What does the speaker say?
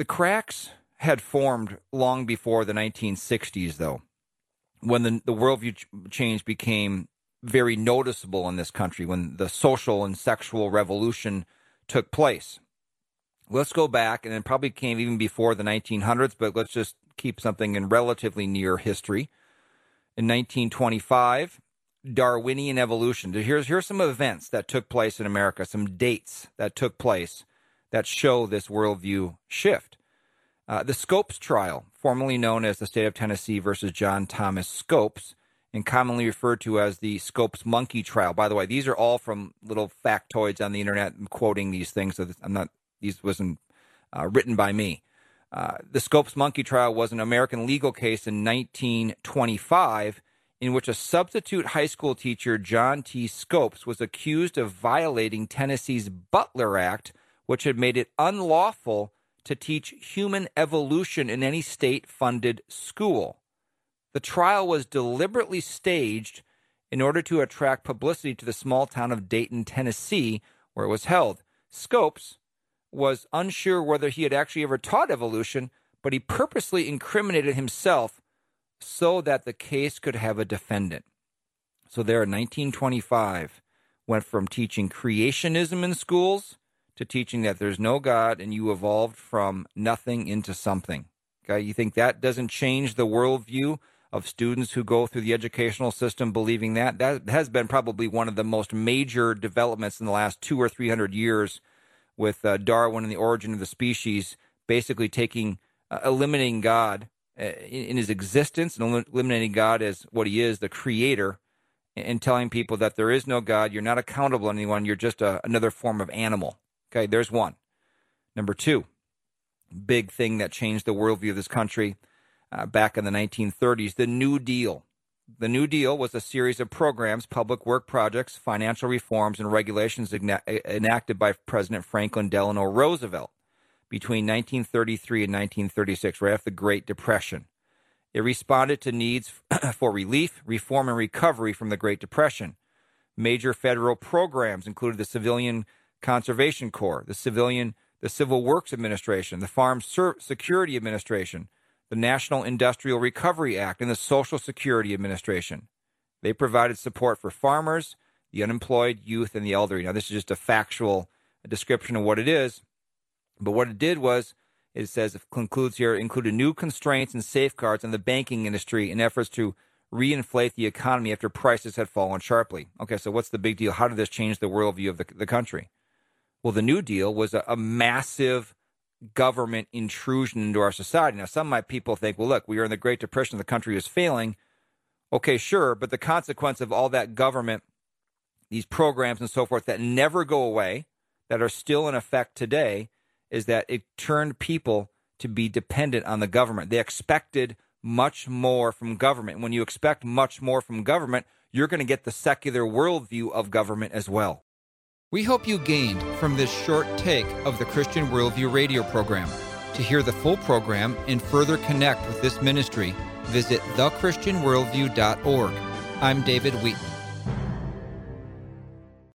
The cracks had formed long before the 1960s, though, when the, the worldview ch- change became very noticeable in this country, when the social and sexual revolution took place. Let's go back, and it probably came even before the 1900s, but let's just keep something in relatively near history. In 1925, Darwinian evolution. Here's here's some events that took place in America, some dates that took place that show this worldview shift. Uh, the Scopes trial, formerly known as the state of Tennessee versus John Thomas Scopes, and commonly referred to as the Scopes monkey trial. By the way, these are all from little factoids on the internet. I'm quoting these things, so I'm not. These wasn't uh, written by me. Uh, the Scopes monkey trial was an American legal case in 1925 in which a substitute high school teacher, John T. Scopes, was accused of violating Tennessee's Butler Act, which had made it unlawful to teach human evolution in any state funded school. The trial was deliberately staged in order to attract publicity to the small town of Dayton, Tennessee, where it was held. Scopes was unsure whether he had actually ever taught evolution, but he purposely incriminated himself so that the case could have a defendant. So there in 1925 went from teaching creationism in schools to teaching that there's no God and you evolved from nothing into something. Okay, you think that doesn't change the worldview of students who go through the educational system believing that? That has been probably one of the most major developments in the last two or three hundred years with uh, Darwin and the origin of the species, basically taking, uh, eliminating God uh, in, in, his existence and eliminating God as what he is, the creator, and telling people that there is no God, you're not accountable to anyone, you're just a, another form of animal. Okay, there's one. Number two, big thing that changed the worldview of this country uh, back in the 1930s, the New Deal. The New Deal was a series of programs, public work projects, financial reforms, and regulations enacted by President Franklin Delano Roosevelt between 1933 and 1936, right after the Great Depression. It responded to needs for relief, reform, and recovery from the Great Depression. Major federal programs included the Civilian Conservation Corps, the Civilian, the Civil Works Administration, the Farm Security Administration, the National Industrial Recovery Act, and the Social Security Administration. They provided support for farmers, the unemployed, youth, and the elderly. Now, this is just a factual description of what it is, but what it did was it says it concludes here included new constraints and safeguards on the banking industry in efforts to reinflate the economy after prices had fallen sharply. Okay, so what's the big deal? How did this change the worldview of the, the country? Well, the New Deal was a, a massive government intrusion into our society. Now, some my people think, well, look, we are in the Great Depression, the country is failing. Okay, sure, but the consequence of all that government, these programs and so forth that never go away, that are still in effect today, is that it turned people to be dependent on the government. They expected much more from government. When you expect much more from government, you're going to get the secular worldview of government as well. We hope you gained from this short take of the Christian Worldview radio program. To hear the full program and further connect with this ministry, visit thechristianworldview.org. I'm David Wheaton.